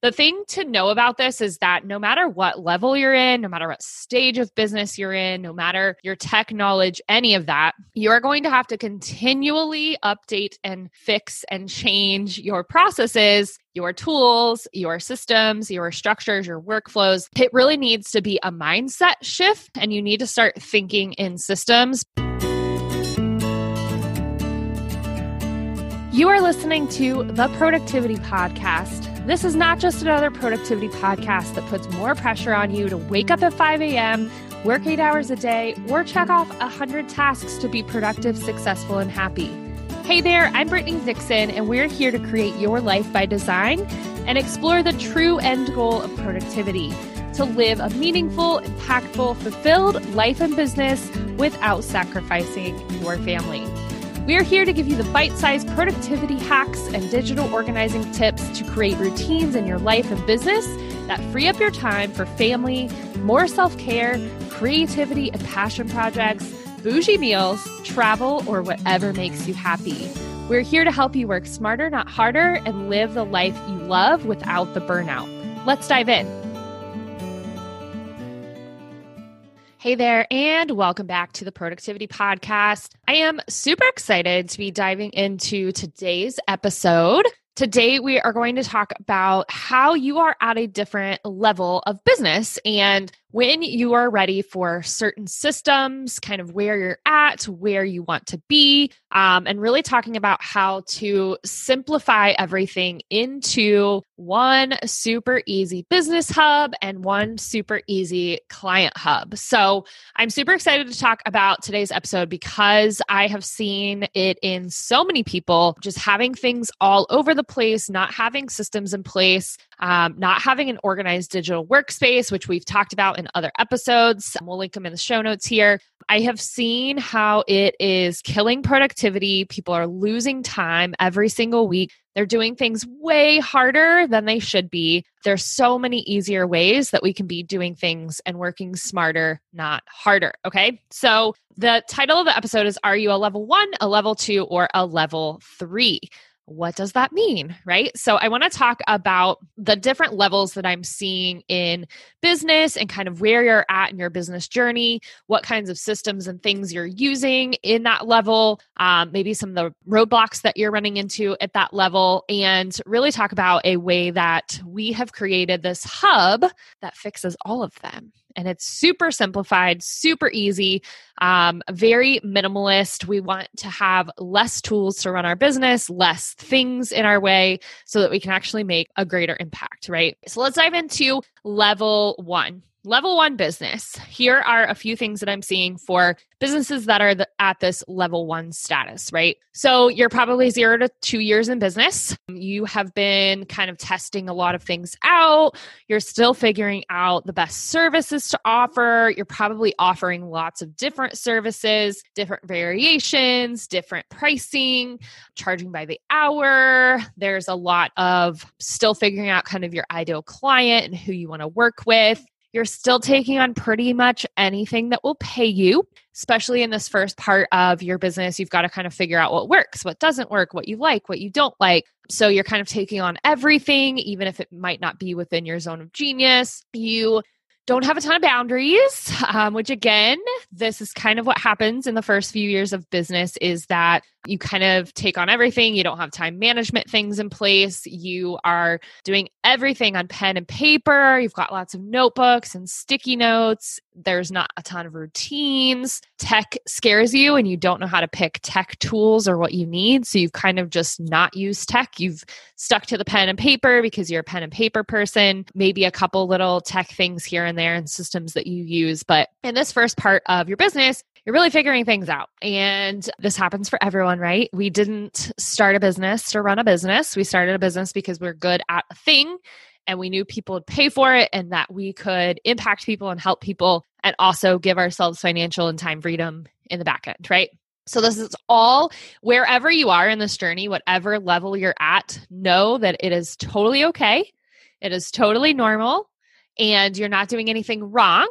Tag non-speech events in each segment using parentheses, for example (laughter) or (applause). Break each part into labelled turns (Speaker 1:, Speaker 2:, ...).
Speaker 1: the thing to know about this is that no matter what level you're in, no matter what stage of business you're in, no matter your tech knowledge, any of that, you're going to have to continually update and fix and change your processes your tools, your systems, your structures, your workflows. It really needs to be a mindset shift, and you need to start thinking in systems. You are listening to the Productivity Podcast. This is not just another productivity podcast that puts more pressure on you to wake up at 5 a.m., work eight hours a day, or check off 100 tasks to be productive, successful, and happy. Hey there, I'm Brittany Dixon, and we're here to create your life by design and explore the true end goal of productivity to live a meaningful, impactful, fulfilled life and business without sacrificing your family. We're here to give you the bite sized productivity hacks and digital organizing tips to create routines in your life and business that free up your time for family, more self care, creativity, and passion projects, bougie meals, travel, or whatever makes you happy. We're here to help you work smarter, not harder, and live the life you love without the burnout. Let's dive in. Hey there, and welcome back to the Productivity Podcast. I am super excited to be diving into today's episode. Today, we are going to talk about how you are at a different level of business and when you are ready for certain systems, kind of where you're at, where you want to be, um, and really talking about how to simplify everything into one super easy business hub and one super easy client hub. So I'm super excited to talk about today's episode because I have seen it in so many people just having things all over the place, not having systems in place, um, not having an organized digital workspace, which we've talked about in other episodes. We'll link them in the show notes here. I have seen how it is killing productivity. People are losing time every single week. They're doing things way harder than they should be. There's so many easier ways that we can be doing things and working smarter, not harder. Okay. So the title of the episode is Are you a level one, a level two, or a level three? What does that mean? Right. So, I want to talk about the different levels that I'm seeing in business and kind of where you're at in your business journey, what kinds of systems and things you're using in that level, um, maybe some of the roadblocks that you're running into at that level, and really talk about a way that we have created this hub that fixes all of them and it's super simplified, super easy, um, very minimalist. We want to have less tools to run our business, less things in our way so that we can actually make a greater impact, right? So let's dive into level one. Level one business. Here are a few things that I'm seeing for businesses that are the, at this level one status, right? So you're probably zero to two years in business. You have been kind of testing a lot of things out. You're still figuring out the best services to offer. You're probably offering lots of different services, different variations, different pricing, charging by the hour. There's a lot of still figuring out kind of your ideal client and who you want to work with. You're still taking on pretty much anything that will pay you, especially in this first part of your business. You've got to kind of figure out what works, what doesn't work, what you like, what you don't like. So you're kind of taking on everything, even if it might not be within your zone of genius. You don't have a ton of boundaries, um, which again, this is kind of what happens in the first few years of business is that you kind of take on everything. You don't have time management things in place. You are doing everything on pen and paper. You've got lots of notebooks and sticky notes. There's not a ton of routines. Tech scares you and you don't know how to pick tech tools or what you need. So you've kind of just not used tech. You've stuck to the pen and paper because you're a pen and paper person. Maybe a couple little tech things here and there and systems that you use. But in this first part of your business, you're really figuring things out. And this happens for everyone, right? We didn't start a business to run a business. We started a business because we're good at a thing and we knew people would pay for it and that we could impact people and help people and also give ourselves financial and time freedom in the back end, right? So, this is all wherever you are in this journey, whatever level you're at, know that it is totally okay. It is totally normal and you're not doing anything wrong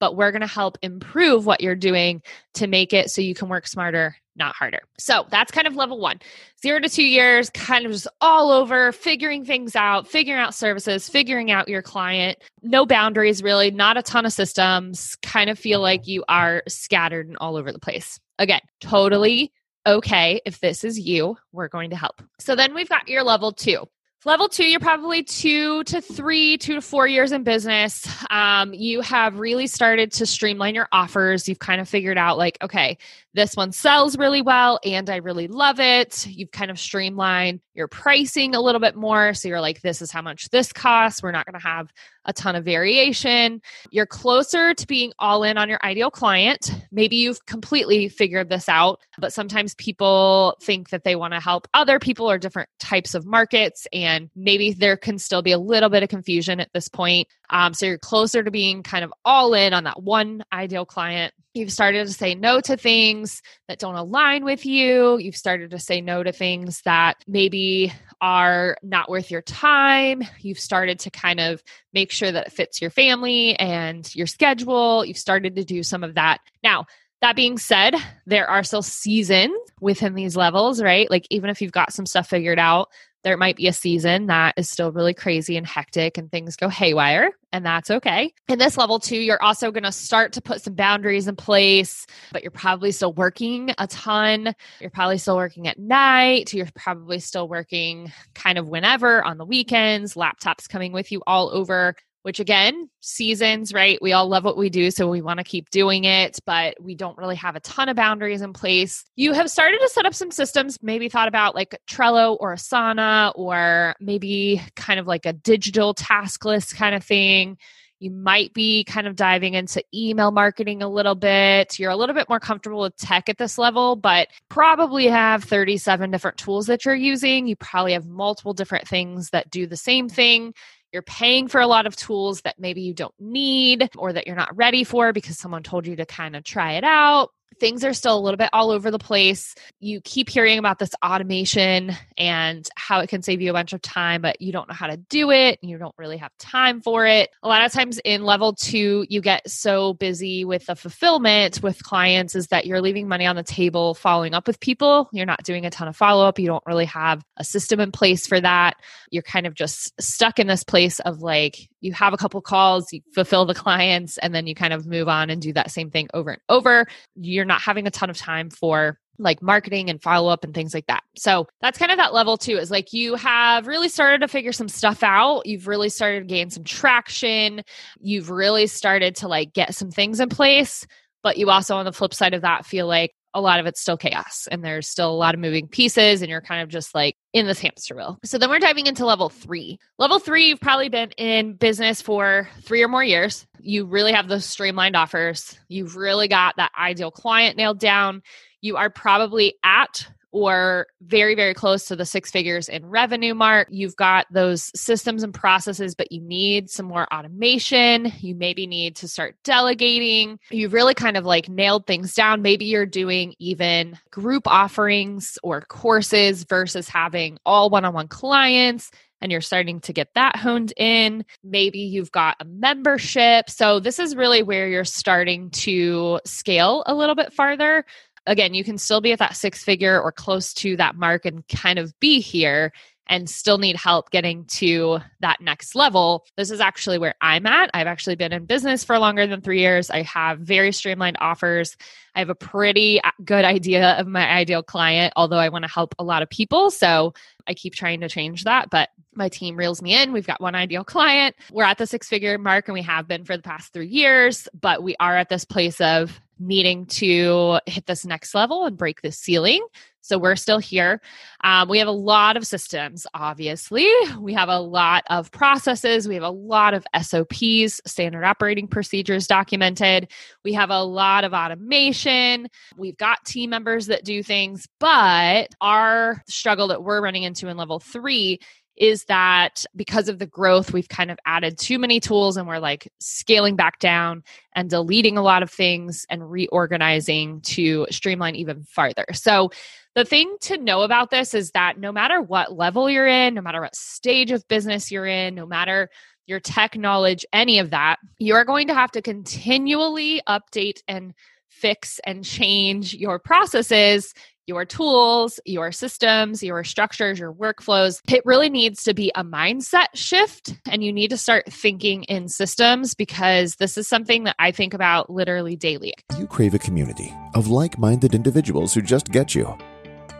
Speaker 1: but we're going to help improve what you're doing to make it so you can work smarter, not harder. So that's kind of level one. Zero to two years, kind of just all over, figuring things out, figuring out services, figuring out your client. No boundaries, really, not a ton of systems. Kind of feel like you are scattered and all over the place. Again, totally okay if this is you. We're going to help. So then we've got your level two. Level two, you're probably two to three, two to four years in business. Um, you have really started to streamline your offers. You've kind of figured out, like, okay, this one sells really well and I really love it. You've kind of streamlined your pricing a little bit more. So you're like, this is how much this costs. We're not going to have a ton of variation. You're closer to being all in on your ideal client. Maybe you've completely figured this out, but sometimes people think that they want to help other people or different types of markets. And maybe there can still be a little bit of confusion at this point. Um, so you're closer to being kind of all in on that one ideal client. You've started to say no to things that don't align with you. You've started to say no to things that maybe are not worth your time. You've started to kind of make sure that it fits your family and your schedule. You've started to do some of that. Now, that being said, there are still seasons within these levels, right? Like, even if you've got some stuff figured out, there might be a season that is still really crazy and hectic and things go haywire, and that's okay. In this level two, you're also going to start to put some boundaries in place, but you're probably still working a ton. You're probably still working at night. You're probably still working kind of whenever on the weekends, laptops coming with you all over which again, seasons, right? We all love what we do, so we want to keep doing it, but we don't really have a ton of boundaries in place. You have started to set up some systems, maybe thought about like Trello or Asana, or maybe kind of like a digital task list kind of thing. You might be kind of diving into email marketing a little bit. You're a little bit more comfortable with tech at this level, but probably have 37 different tools that you're using. You probably have multiple different things that do the same thing you're paying for a lot of tools that maybe you don't need or that you're not ready for because someone told you to kind of try it out things are still a little bit all over the place. You keep hearing about this automation and how it can save you a bunch of time, but you don't know how to do it. You don't really have time for it. A lot of times in level two, you get so busy with the fulfillment with clients is that you're leaving money on the table following up with people. You're not doing a ton of follow up. You don't really have a system in place for that. You're kind of just stuck in this place of like, you have a couple calls, you fulfill the clients, and then you kind of move on and do that same thing over and over. You're not having a ton of time for like marketing and follow up and things like that. So that's kind of that level too is like you have really started to figure some stuff out. You've really started to gain some traction. You've really started to like get some things in place. But you also, on the flip side of that, feel like a lot of it's still chaos and there's still a lot of moving pieces and you're kind of just like in this hamster wheel. So then we're diving into level three. Level three, you've probably been in business for three or more years. You really have those streamlined offers. You've really got that ideal client nailed down. You are probably at or very, very close to the six figures in revenue mark. You've got those systems and processes, but you need some more automation. You maybe need to start delegating. You've really kind of like nailed things down. Maybe you're doing even group offerings or courses versus having all one on one clients and you're starting to get that honed in. Maybe you've got a membership. So, this is really where you're starting to scale a little bit farther again, you can still be at that six figure or close to that mark and kind of be here and still need help getting to that next level. This is actually where I'm at. I've actually been in business for longer than three years. I have very streamlined offers. I have a pretty uh, good idea of my ideal client, although I want to help a lot of people. So I keep trying to change that, but my team reels me in. We've got one ideal client. We're at the six figure mark and we have been for the past three years, but we are at this place of needing to hit this next level and break this ceiling. So we're still here. Um, we have a lot of systems, obviously. We have a lot of processes. We have a lot of SOPs, standard operating procedures documented. We have a lot of automation. We've got team members that do things, but our struggle that we're running into in level three is that because of the growth, we've kind of added too many tools and we're like scaling back down and deleting a lot of things and reorganizing to streamline even farther. So, the thing to know about this is that no matter what level you're in, no matter what stage of business you're in, no matter your tech knowledge, any of that, you're going to have to continually update and fix and change your processes, your tools, your systems, your structures, your workflows. It really needs to be a mindset shift and you need to start thinking in systems because this is something that I think about literally daily.
Speaker 2: You crave a community of like minded individuals who just get you.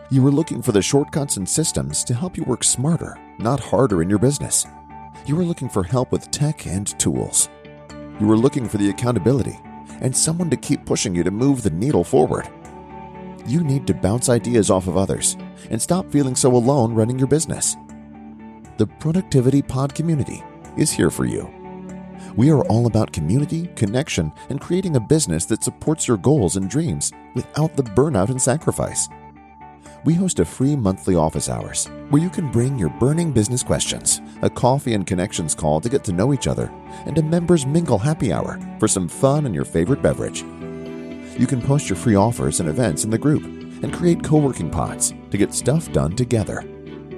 Speaker 2: You were looking for the shortcuts and systems to help you work smarter, not harder in your business. You were looking for help with tech and tools. You were looking for the accountability and someone to keep pushing you to move the needle forward. You need to bounce ideas off of others and stop feeling so alone running your business. The Productivity Pod community is here for you. We are all about community, connection, and creating a business that supports your goals and dreams without the burnout and sacrifice. We host a free monthly office hours where you can bring your burning business questions, a coffee and connections call to get to know each other, and a members mingle happy hour for some fun and your favorite beverage. You can post your free offers and events in the group and create co working pods to get stuff done together.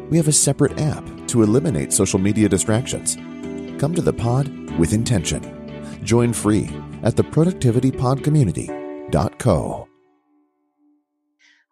Speaker 2: We have a separate app to eliminate social media distractions. Come to the pod with intention. Join free at theproductivitypodcommunity.co.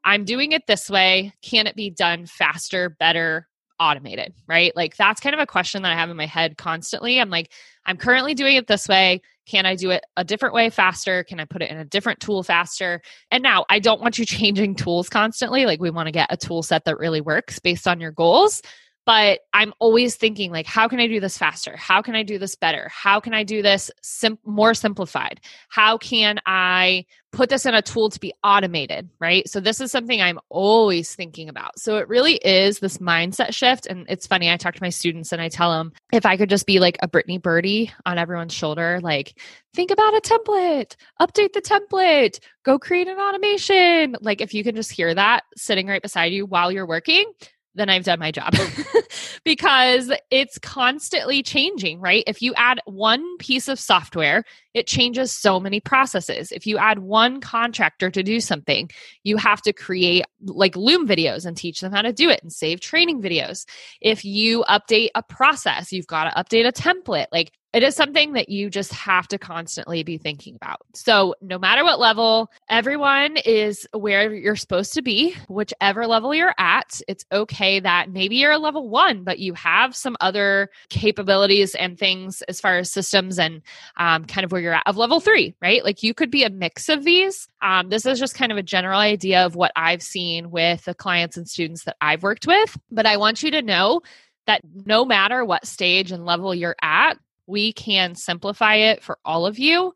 Speaker 1: I'm doing it this way. Can it be done faster, better, automated? Right? Like that's kind of a question that I have in my head constantly. I'm like, I'm currently doing it this way. Can I do it a different way faster? Can I put it in a different tool faster? And now I don't want you (laughs) changing tools constantly. Like we want to get a tool set that really works based on your goals but i'm always thinking like how can i do this faster? How can i do this better? How can i do this sim- more simplified? How can i put this in a tool to be automated right? So this is something i'm always thinking about. So it really is this mindset shift and it's funny i talk to my students and i tell them if i could just be like a brittany birdie on everyone's shoulder like think about a template update the template go create an automation. Like if you can just hear that sitting right beside you while you're working then I've done my job (laughs) because it's constantly changing, right? If you add one piece of software, it changes so many processes. If you add one contractor to do something, you have to create like Loom videos and teach them how to do it and save training videos. If you update a process, you've got to update a template. Like it is something that you just have to constantly be thinking about. So, no matter what level, everyone is where you're supposed to be, whichever level you're at. It's okay that maybe you're a level one, but you have some other capabilities and things as far as systems and um, kind of where you're at of level three, right? Like you could be a mix of these. Um, this is just kind of a general idea of what I've seen with the clients and students that I've worked with. But I want you to know that no matter what stage and level you're at, we can simplify it for all of you.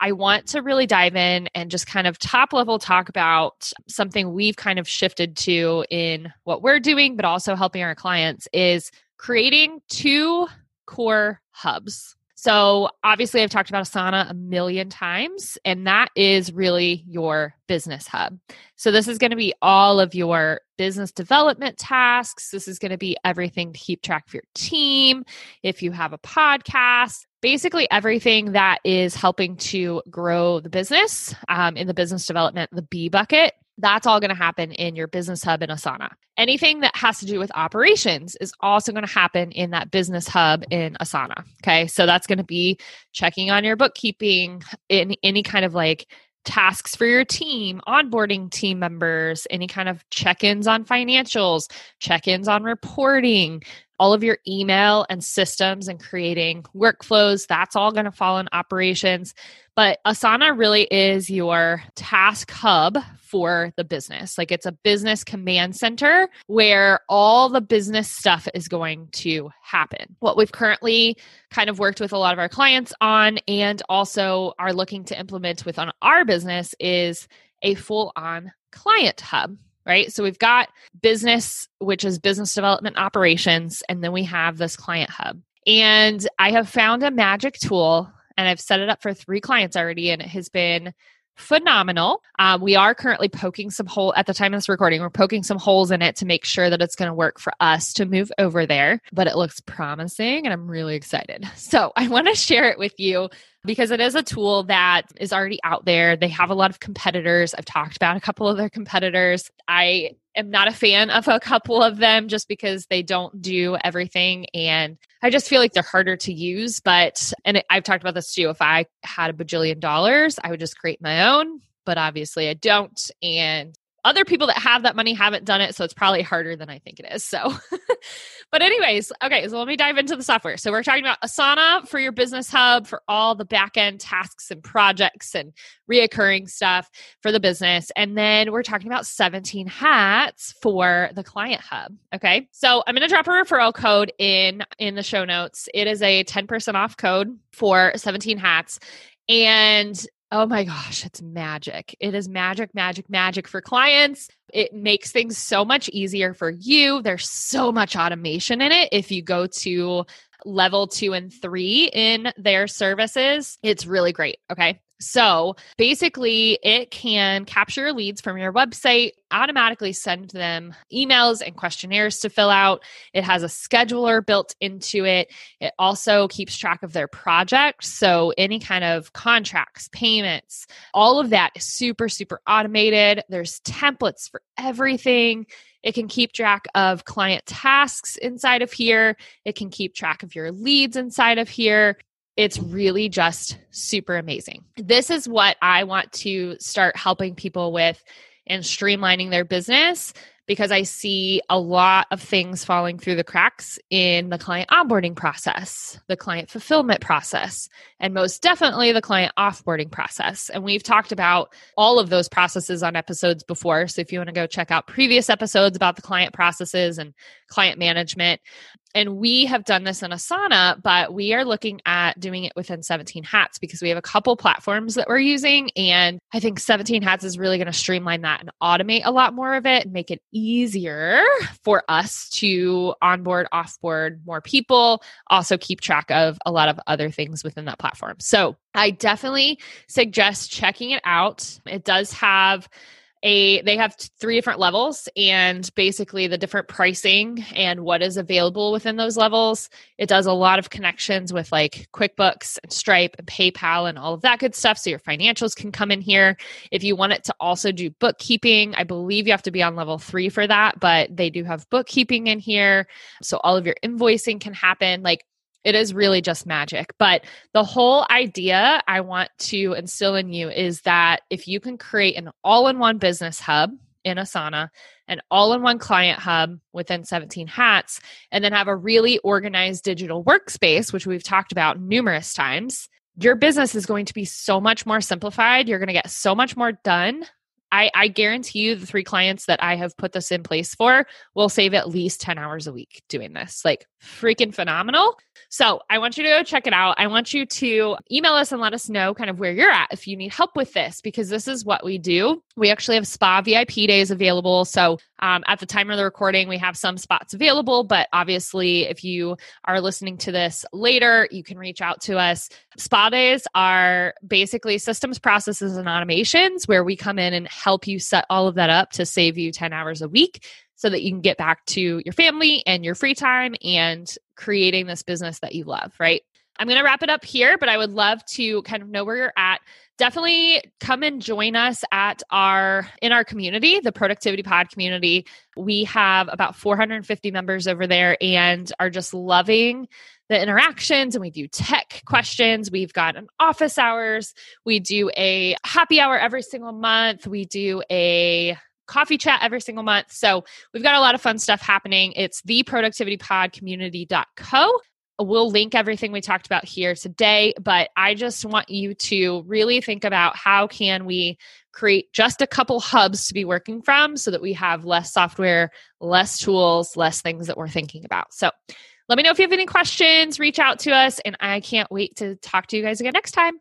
Speaker 1: I want to really dive in and just kind of top level talk about something we've kind of shifted to in what we're doing, but also helping our clients is creating two core hubs. So, obviously, I've talked about Asana a million times, and that is really your business hub. So, this is going to be all of your business development tasks. This is going to be everything to keep track of your team. If you have a podcast, basically everything that is helping to grow the business um, in the business development, the B bucket. That's all going to happen in your business hub in Asana. Anything that has to do with operations is also going to happen in that business hub in Asana. Okay. So that's going to be checking on your bookkeeping, in any kind of like tasks for your team, onboarding team members, any kind of check ins on financials, check ins on reporting, all of your email and systems and creating workflows. That's all going to fall in operations. But Asana really is your task hub for the business. Like it's a business command center where all the business stuff is going to happen. What we've currently kind of worked with a lot of our clients on and also are looking to implement with on our business is a full on client hub right? So we've got business, which is business development operations, and then we have this client hub. And I have found a magic tool and I've set it up for three clients already, and it has been phenomenal. Um, we are currently poking some hole at the time of this recording. We're poking some holes in it to make sure that it's going to work for us to move over there. But it looks promising, and I'm really excited. (laughs) So I want to share it with you because it is a tool that is already out there. They have a lot of competitors. I've talked about a couple of their competitors. I am not a fan of a couple of them just because they don't do everything and I just feel like they're harder to use. But, and I've talked about this too. If I had a bajillion dollars, I would just create my own but obviously I don't. And other people that have that money haven't done it. So it's probably harder than I think it is. So, (laughs) but, anyways, okay, so let me dive into the software. So, we're talking about Asana for your business hub for all the back end tasks and projects and reoccurring stuff for the business. And then we're talking about 17 hats for the client hub. Okay. So, I'm going to drop a referral code in in the show notes. It is a 10% off code for 17 hats. And Oh my gosh, it's magic. It is magic, magic, magic for clients. It makes things so much easier for you. There's so much automation in it. If you go to level two and three in their services, it's really great. Okay. So basically, it can capture leads from your website, automatically send them emails and questionnaires to fill out. It has a scheduler built into it. It also keeps track of their projects. So any kind of contracts, payments, all of that is super, super automated. There's templates for everything. It can keep track of client tasks inside of here. It can keep track of your leads inside of here it's really just super amazing. This is what I want to start helping people with and streamlining their business because I see a lot of things falling through the cracks in the client onboarding process, the client fulfillment process, and most definitely the client offboarding process. And we've talked about all of those processes on episodes before. So if you want to go check out previous episodes about the client processes and client management, and we have done this in Asana, but we are looking at doing it within 17 Hats because we have a couple platforms that we're using. And I think 17 Hats is really going to streamline that and automate a lot more of it and make it easier for us to onboard, offboard more people, also keep track of a lot of other things within that platform. So I definitely suggest checking it out. It does have a they have three different levels and basically the different pricing and what is available within those levels. It does a lot of connections with like quickbooks and stripe and paypal and all of that good stuff so your financials can come in here. If you want it to also do bookkeeping i believe you have to be on level three for that but they do have bookkeeping in here so all of your invoicing can happen. Like it is really just magic. But the whole idea I want to instill in you is that if you can create an all in one business hub in Asana, an all in one client hub within 17 hats, and then have a really organized digital workspace, which we've talked about numerous times, your business is going to be so much more simplified. You're going to get so much more done I, I guarantee you the three clients that I have put this in place for will save at least 10 hours a week doing this. Like freaking phenomenal. So I want you to go check it out. I want you to email us and let us know kind of where you're at if you need help with this, because this is what we do. We actually have spa VIP days available. So um, at the time of the recording, we have some spots available, but obviously, if you are listening to this later, you can reach out to us. Spa days are basically systems, processes, and automations where we come in and help you set all of that up to save you 10 hours a week so that you can get back to your family and your free time and creating this business that you love, right? I'm going to wrap it up here, but I would love to kind of know where you're at. Definitely come and join us at our in our community, the Productivity Pod community. We have about 450 members over there and are just loving the interactions and we do tech questions. We've got an office hours. We do a happy hour every single month. We do a coffee chat every single month. So we've got a lot of fun stuff happening. It's the theproductivitypodcommunity.co. We'll link everything we talked about here today, but I just want you to really think about how can we create just a couple hubs to be working from so that we have less software, less tools, less things that we're thinking about. So let me know if you have any questions, reach out to us, and I can't wait to talk to you guys again next time.